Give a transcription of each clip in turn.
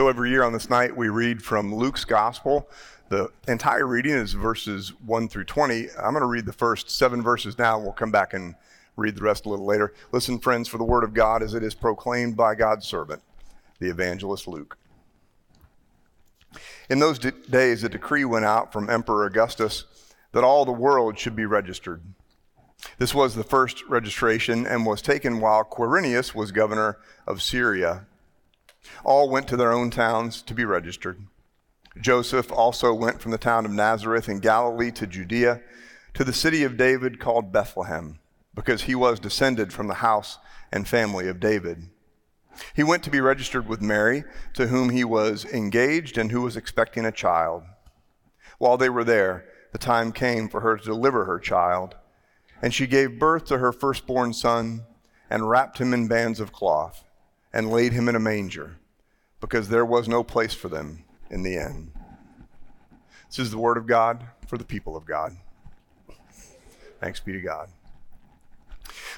So every year on this night, we read from Luke's Gospel. The entire reading is verses 1 through 20. I'm going to read the first seven verses now, we'll come back and read the rest a little later. Listen, friends, for the word of God as it is proclaimed by God's servant, the evangelist Luke. In those d- days, a decree went out from Emperor Augustus that all the world should be registered. This was the first registration and was taken while Quirinius was governor of Syria. All went to their own towns to be registered. Joseph also went from the town of Nazareth in Galilee to Judea, to the city of David called Bethlehem, because he was descended from the house and family of David. He went to be registered with Mary, to whom he was engaged and who was expecting a child. While they were there, the time came for her to deliver her child, and she gave birth to her firstborn son and wrapped him in bands of cloth and laid him in a manger, because there was no place for them in the inn. This is the word of God for the people of God. Thanks be to God.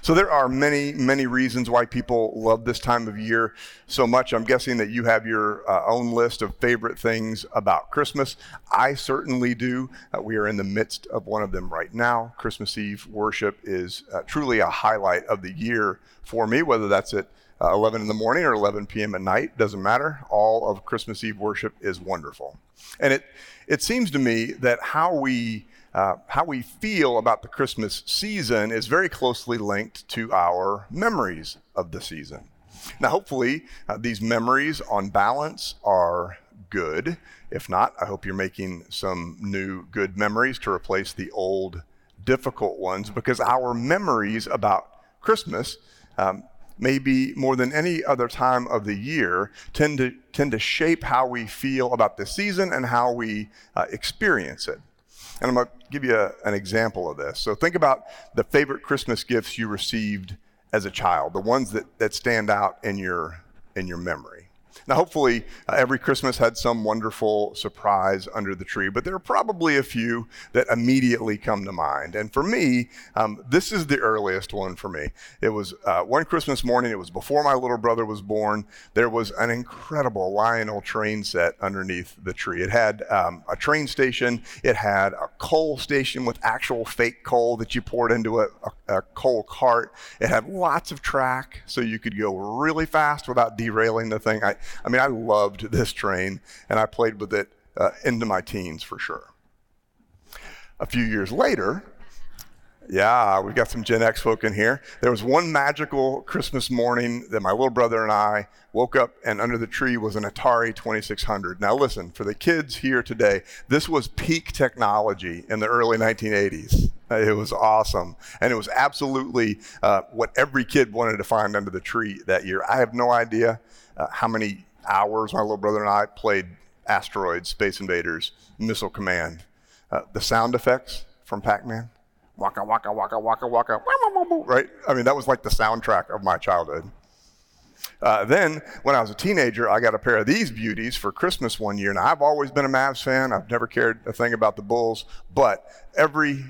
So there are many, many reasons why people love this time of year so much. I'm guessing that you have your uh, own list of favorite things about Christmas. I certainly do. Uh, we are in the midst of one of them right now. Christmas Eve worship is uh, truly a highlight of the year for me, whether that's at uh, 11 in the morning or 11 p.m. at night, doesn't matter. All of Christmas Eve worship is wonderful. And it, it seems to me that how we uh, how we feel about the Christmas season is very closely linked to our memories of the season. Now, hopefully, uh, these memories on balance are good. If not, I hope you're making some new good memories to replace the old difficult ones because our memories about Christmas, um, maybe more than any other time of the year, tend to, tend to shape how we feel about the season and how we uh, experience it. And I'm going to give you a, an example of this. So think about the favorite Christmas gifts you received as a child, the ones that, that stand out in your, in your memory. Now, hopefully, uh, every Christmas had some wonderful surprise under the tree, but there are probably a few that immediately come to mind. And for me, um, this is the earliest one for me. It was uh, one Christmas morning, it was before my little brother was born. There was an incredible Lionel train set underneath the tree. It had um, a train station, it had a coal station with actual fake coal that you poured into a, a, a coal cart. It had lots of track, so you could go really fast without derailing the thing. I, I mean, I loved this train, and I played with it uh, into my teens for sure. A few years later, yeah, we've got some Gen X folk in here. There was one magical Christmas morning that my little brother and I woke up, and under the tree was an Atari 2600. Now, listen, for the kids here today, this was peak technology in the early 1980s. It was awesome. And it was absolutely uh, what every kid wanted to find under the tree that year. I have no idea uh, how many hours my little brother and I played Asteroids, Space Invaders, Missile Command. Uh, the sound effects from Pac Man, waka, waka, waka, waka, waka, right? I mean, that was like the soundtrack of my childhood. Uh, then, when I was a teenager, I got a pair of these beauties for Christmas one year. Now, I've always been a Mavs fan. I've never cared a thing about the Bulls, but every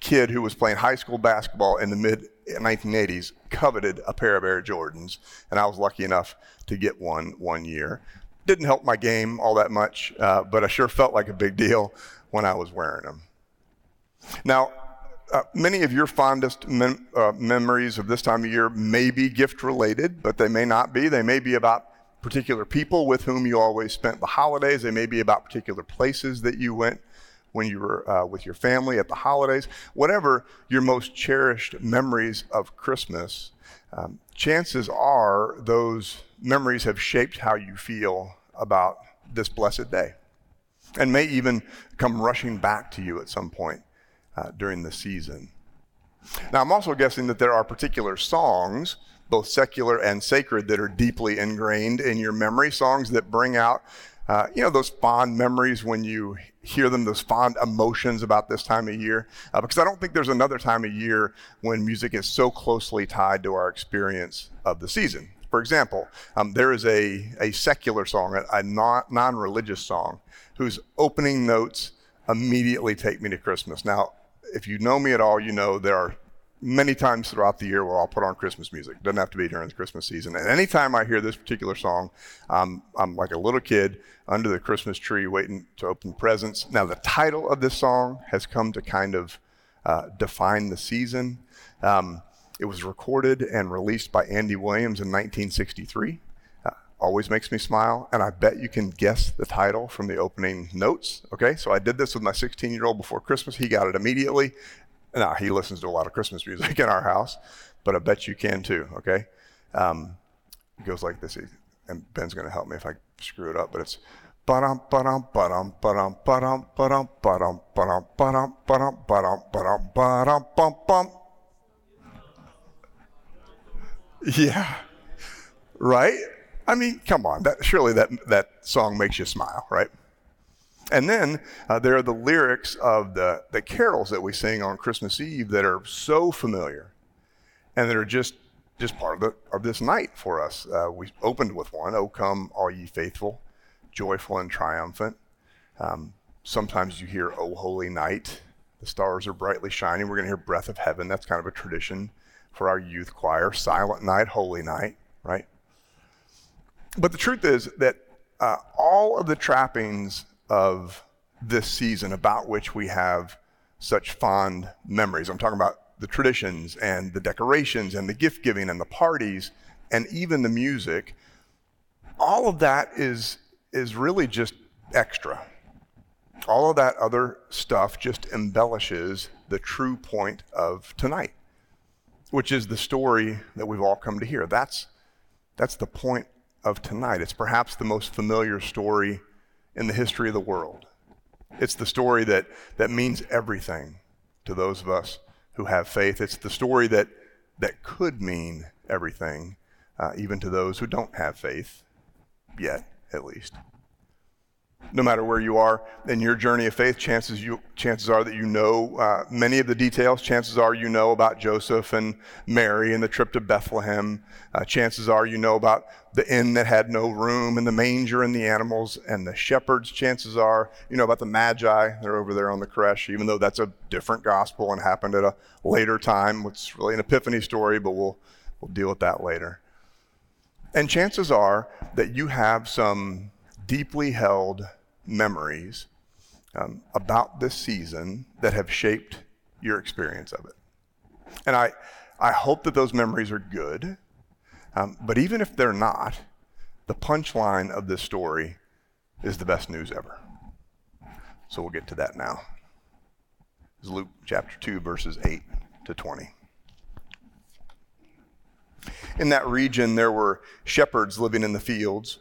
kid who was playing high school basketball in the mid 1980s coveted a pair of Air Jordans, and I was lucky enough to get one one year. Didn't help my game all that much, uh, but I sure felt like a big deal when I was wearing them. Now, uh, many of your fondest mem- uh, memories of this time of year may be gift related, but they may not be. They may be about particular people with whom you always spent the holidays. They may be about particular places that you went when you were uh, with your family at the holidays, whatever your most cherished memories of Christmas, um, chances are those memories have shaped how you feel about this blessed day and may even come rushing back to you at some point uh, during the season. Now, I'm also guessing that there are particular songs, both secular and sacred, that are deeply ingrained in your memory, songs that bring out uh, you know, those fond memories when you hear them, those fond emotions about this time of year. Uh, because I don't think there's another time of year when music is so closely tied to our experience of the season. For example, um, there is a, a secular song, a, a non religious song, whose opening notes immediately take me to Christmas. Now, if you know me at all, you know there are many times throughout the year where I'll put on Christmas music. It Doesn't have to be during the Christmas season. And anytime I hear this particular song, um, I'm like a little kid under the Christmas tree waiting to open presents. Now, the title of this song has come to kind of uh, define the season. Um, it was recorded and released by Andy Williams in 1963. Uh, always makes me smile, and I bet you can guess the title from the opening notes. Okay, so I did this with my 16 year old before Christmas. He got it immediately. Now, he listens to a lot of Christmas music in our house, but I bet you can too, okay? Um, it goes like this, and Ben's going to help me if I screw it up, but it's ba-dum, ba-dum, ba-dum, ba-dum, ba-dum, ba-dum, ba-dum, ba-dum, ba-dum, ba-dum, ba-dum, ba-dum, ba-dum, bum, bum. Yeah. Right? I mean, come on. That, surely that, that song makes you smile, right? And then uh, there are the lyrics of the, the carols that we sing on Christmas Eve that are so familiar and that are just, just part of, the, of this night for us. Uh, we opened with one, O come, all ye faithful, joyful and triumphant. Um, sometimes you hear, O holy night, the stars are brightly shining. We're going to hear Breath of Heaven. That's kind of a tradition for our youth choir. Silent night, holy night, right? But the truth is that uh, all of the trappings of this season about which we have such fond memories. I'm talking about the traditions and the decorations and the gift giving and the parties and even the music. All of that is, is really just extra. All of that other stuff just embellishes the true point of tonight, which is the story that we've all come to hear. That's, that's the point of tonight. It's perhaps the most familiar story in the history of the world. It's the story that, that means everything to those of us who have faith. It's the story that, that could mean everything, uh, even to those who don't have faith, yet at least no matter where you are in your journey of faith, chances, you, chances are that you know uh, many of the details. Chances are you know about Joseph and Mary and the trip to Bethlehem. Uh, chances are you know about the inn that had no room and the manger and the animals and the shepherds. Chances are you know about the Magi. They're over there on the creche, even though that's a different gospel and happened at a later time. It's really an epiphany story, but we'll, we'll deal with that later. And chances are that you have some deeply held memories um, about this season that have shaped your experience of it. And I, I hope that those memories are good. Um, but even if they're not, the punchline of this story is the best news ever. So we'll get to that now. It's Luke chapter 2, verses 8 to 20. In that region, there were shepherds living in the fields,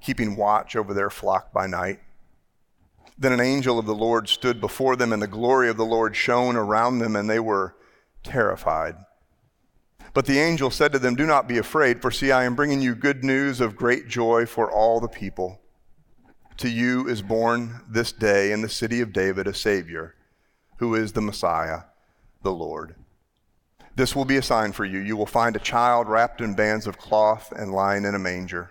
keeping watch over their flock by night. Then an angel of the Lord stood before them, and the glory of the Lord shone around them, and they were terrified. But the angel said to them, Do not be afraid, for see, I am bringing you good news of great joy for all the people. To you is born this day in the city of David a Savior, who is the Messiah, the Lord. This will be a sign for you. You will find a child wrapped in bands of cloth and lying in a manger.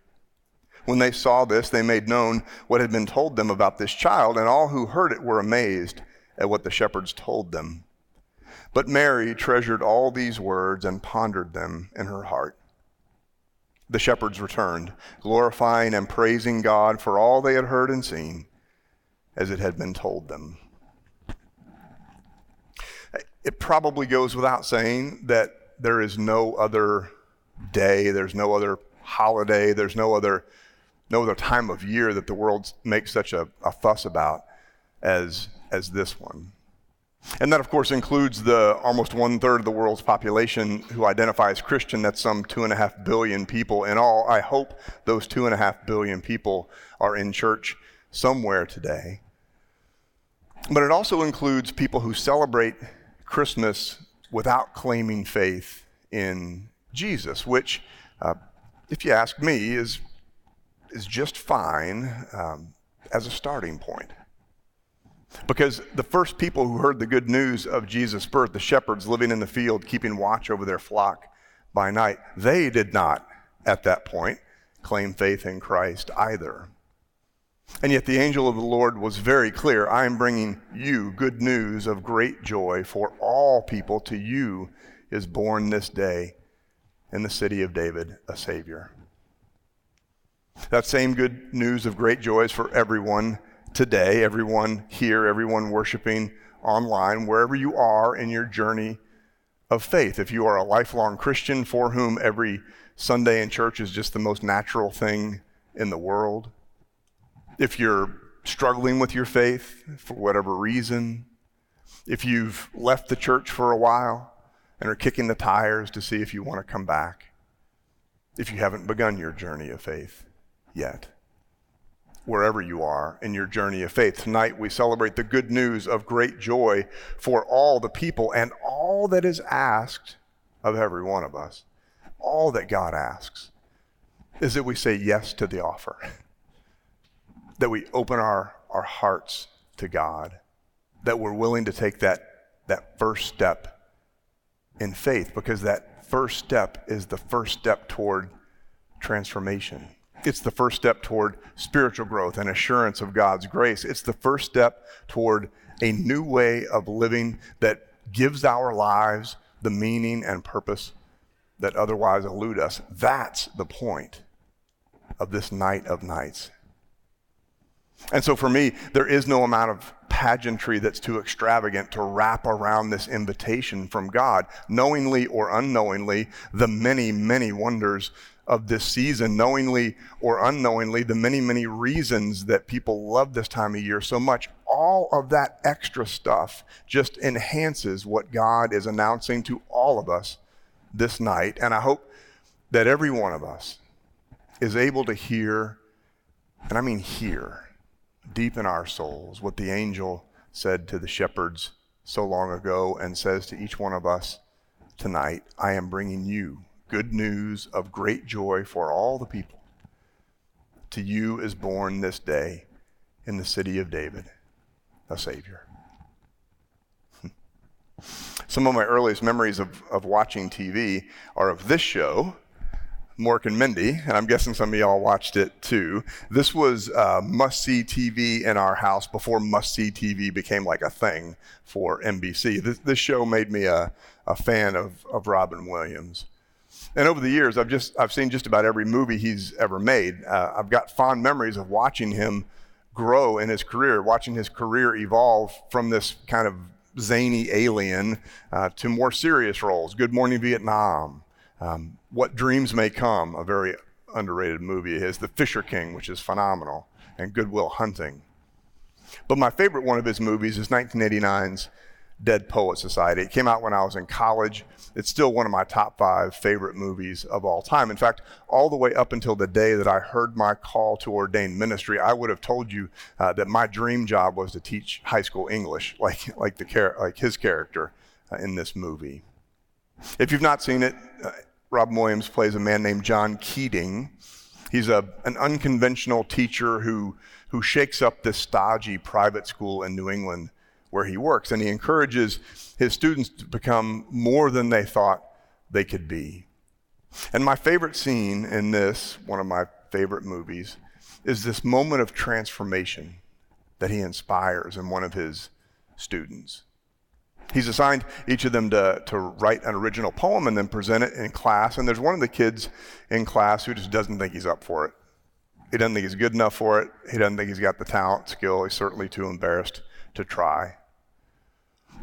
When they saw this, they made known what had been told them about this child, and all who heard it were amazed at what the shepherds told them. But Mary treasured all these words and pondered them in her heart. The shepherds returned, glorifying and praising God for all they had heard and seen, as it had been told them. It probably goes without saying that there is no other day, there's no other holiday, there's no other no other time of year that the world makes such a, a fuss about as, as this one. And that, of course, includes the almost one third of the world's population who identify as Christian. That's some two and a half billion people in all. I hope those two and a half billion people are in church somewhere today. But it also includes people who celebrate Christmas without claiming faith in Jesus, which, uh, if you ask me, is, is just fine um, as a starting point. Because the first people who heard the good news of Jesus' birth, the shepherds living in the field, keeping watch over their flock by night, they did not, at that point, claim faith in Christ either. And yet the angel of the Lord was very clear I am bringing you good news of great joy for all people. To you is born this day in the city of David a Savior. That same good news of great joy is for everyone today, everyone here, everyone worshiping online, wherever you are in your journey of faith. If you are a lifelong Christian for whom every Sunday in church is just the most natural thing in the world, if you're struggling with your faith for whatever reason, if you've left the church for a while and are kicking the tires to see if you want to come back, if you haven't begun your journey of faith yet wherever you are in your journey of faith. Tonight we celebrate the good news of great joy for all the people and all that is asked of every one of us. All that God asks is that we say yes to the offer, that we open our, our hearts to God, that we're willing to take that, that first step in faith, because that first step is the first step toward transformation. It's the first step toward spiritual growth and assurance of God's grace. It's the first step toward a new way of living that gives our lives the meaning and purpose that otherwise elude us. That's the point of this night of nights. And so for me, there is no amount of pageantry that's too extravagant to wrap around this invitation from God, knowingly or unknowingly, the many, many wonders of this season, knowingly or unknowingly, the many, many reasons that people love this time of year so much. All of that extra stuff just enhances what God is announcing to all of us this night. And I hope that every one of us is able to hear, and I mean hear, deep in our souls, what the angel said to the shepherds so long ago and says to each one of us tonight I am bringing you good news of great joy for all the people. To you is born this day in the city of David a Savior. Some of my earliest memories of, of watching TV are of this show, Mork and Mindy, and I'm guessing some of y'all watched it too. This was uh, must see TV in our house before must see TV became like a thing for NBC. This, this show made me a, a fan of, of Robin Williams. And over the years, I've just I've seen just about every movie he's ever made. Uh, I've got fond memories of watching him grow in his career, watching his career evolve from this kind of zany alien uh, to more serious roles. Good Morning Vietnam, um, What Dreams May Come, a very underrated movie of his. The Fisher King, which is phenomenal, and Good Will Hunting. But my favorite one of his movies is 1989's Dead Poet Society. It came out when I was in college. It's still one of my top five favorite movies of all time. In fact, all the way up until the day that I heard my call to ordained ministry, I would have told you uh, that my dream job was to teach high school English, like like the char- like his character uh, in this movie. If you've not seen it, uh, Robin Williams plays a man named John Keating. He's a, an unconventional teacher who, who shakes up this stodgy private school in New England where he works. And he encourages his students to become more than they thought they could be. And my favorite scene in this, one of my favorite movies, is this moment of transformation that he inspires in one of his students. He's assigned each of them to, to write an original poem and then present it in class. And there's one of the kids in class who just doesn't think he's up for it. He doesn't think he's good enough for it. He doesn't think he's got the talent, skill. He's certainly too embarrassed to try.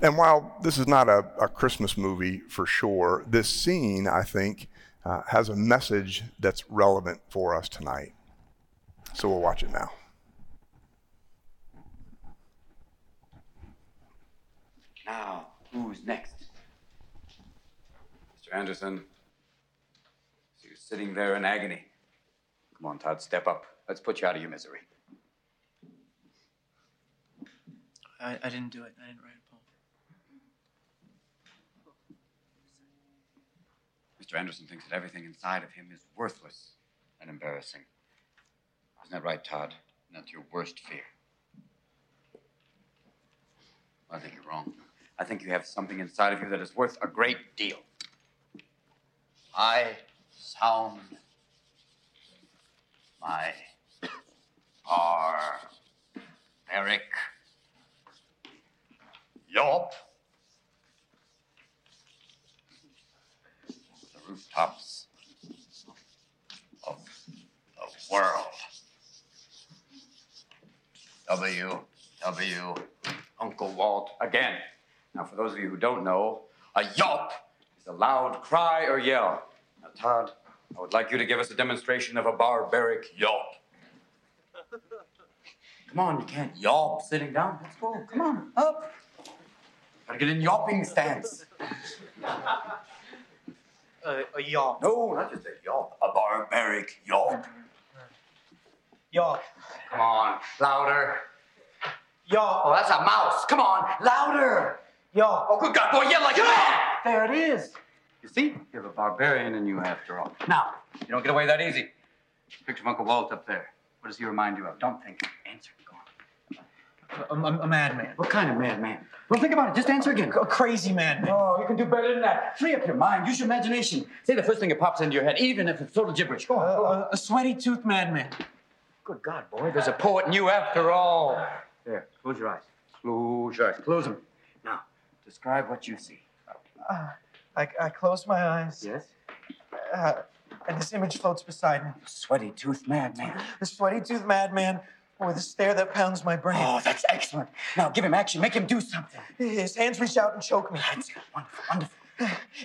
And while this is not a, a Christmas movie for sure, this scene, I think, uh, has a message that's relevant for us tonight. So we'll watch it now. Now, who's next? Mr. Anderson. So you're sitting there in agony. Come on, Todd, step up. Let's put you out of your misery. I, I didn't do it. I didn't write Mr. Anderson thinks that everything inside of him is worthless and embarrassing. Isn't that right, Todd? That's your worst fear. I think you're wrong. I think you have something inside of you that is worth a great deal. I sound my barbaric yelp. The rooftops of the world. W. W. Uncle Walt again. Now, for those of you who don't know, a yelp is a loud cry or yell. Now, Todd, I would like you to give us a demonstration of a barbaric yelp. Come on, you can't yelp sitting down. Let's go. Come on, up. Gotta get in yelping stance. Uh, a yaw. No, not just a yelp, a barbaric yelp. Yaw. Come on, louder. Yaw. Oh, that's a mouse. Come on, louder. Yaw. Oh, good God, boy, yell like a man. There it is. You see, you have a barbarian in you after all. Now, you don't get away that easy. Picture of Uncle Walt up there. What does he remind you of? Don't think. Answer. Go on. A, a, a madman. What kind of madman? Well, think about it. Just answer again. A crazy madman. Oh, you can do better than that. Free up your mind. Use your imagination. Say the first thing that pops into your head, even if it's total gibberish. Go on. A, go on. a, a sweaty tooth madman. Good God, boy, there's a poet in you after all. There, close your eyes. Close your eyes. Close them. Now, describe what you see. Uh, I, I close my eyes, Yes? uh, and this image floats beside me. Sweaty tooth madman. The sweaty tooth madman with a stare that pounds my brain. Oh, that's excellent. Now, give him action. Make him do something. His hands reach out and choke me. That's. Wonderful, wonderful.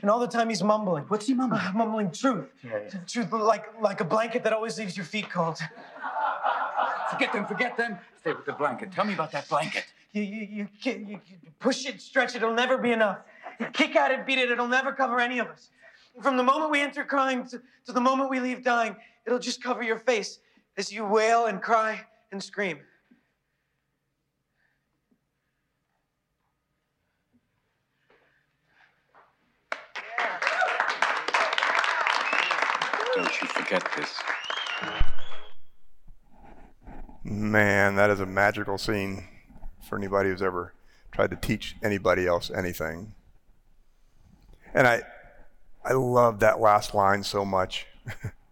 And all the time he's mumbling. What's he mumbling? Uh, mumbling truth. Yeah, yeah. Truth like like a blanket that always leaves your feet cold. Forget them, forget them. Stay with the blanket. Tell me about that blanket. You, you, you, you, you push it, stretch it, it'll never be enough. You kick at it, beat it, it'll never cover any of us. From the moment we enter crying to, to the moment we leave dying, it'll just cover your face as you wail and cry and scream. Don't you forget this. Man, that is a magical scene for anybody who's ever tried to teach anybody else anything. And I I love that last line so much.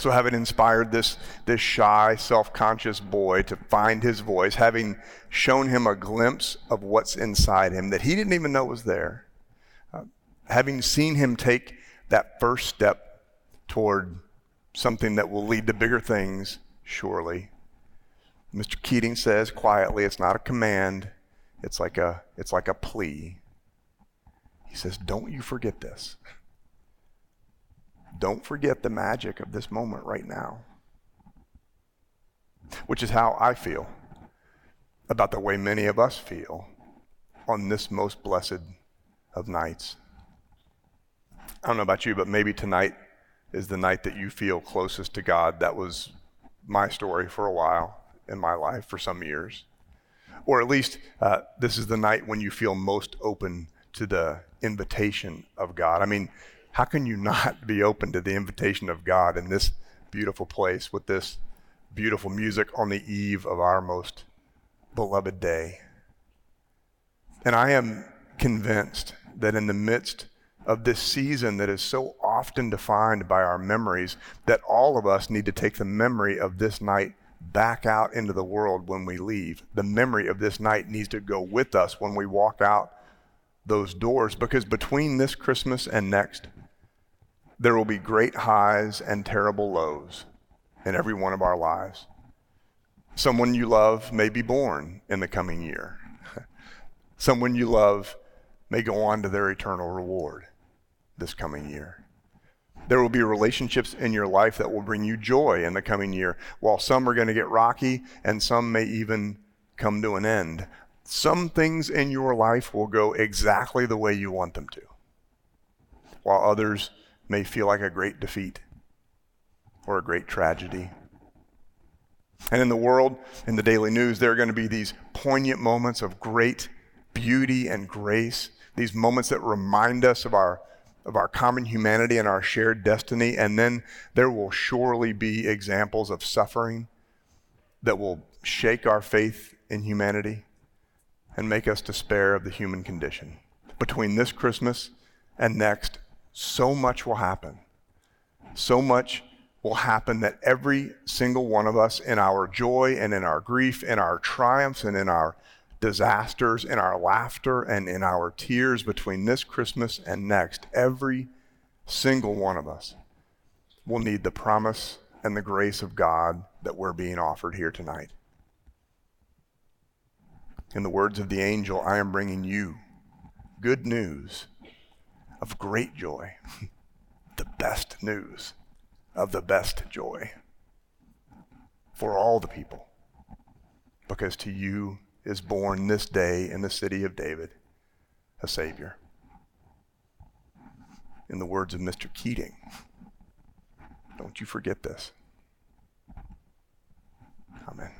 so having inspired this this shy, self-conscious boy to find his voice, having shown him a glimpse of what's inside him that he didn't even know was there, uh, having seen him take that first step toward something that will lead to bigger things, surely. Mr. Keating says quietly, it's not a command, it's like a, it's like a plea. He says, Don't you forget this. Don't forget the magic of this moment right now. Which is how I feel about the way many of us feel on this most blessed of nights. I don't know about you, but maybe tonight is the night that you feel closest to God. That was my story for a while in my life for some years. Or at least uh, this is the night when you feel most open to the invitation of God. I mean, how can you not be open to the invitation of God in this beautiful place with this beautiful music on the eve of our most beloved day? And I am convinced that in the midst of this season that is so often defined by our memories, that all of us need to take the memory of this night back out into the world when we leave. The memory of this night needs to go with us when we walk out those doors because between this Christmas and next, there will be great highs and terrible lows in every one of our lives. Someone you love may be born in the coming year. Someone you love may go on to their eternal reward this coming year. There will be relationships in your life that will bring you joy in the coming year, while some are going to get rocky and some may even come to an end. Some things in your life will go exactly the way you want them to, while others may feel like a great defeat or a great tragedy. And in the world, in the daily news, there are going to be these poignant moments of great beauty and grace, these moments that remind us of our of our common humanity and our shared destiny. And then there will surely be examples of suffering that will shake our faith in humanity and make us despair of the human condition. Between this Christmas and next, so much will happen. So much will happen that every single one of us, in our joy and in our grief, in our triumphs and in our disasters, in our laughter and in our tears between this Christmas and next, every single one of us will need the promise and the grace of God that we're being offered here tonight. In the words of the angel, I am bringing you good news of great joy, the best news of the best joy for all the people. Because to you is born this day in the city of David a Savior. In the words of Mr. Keating, don't you forget this. Amen.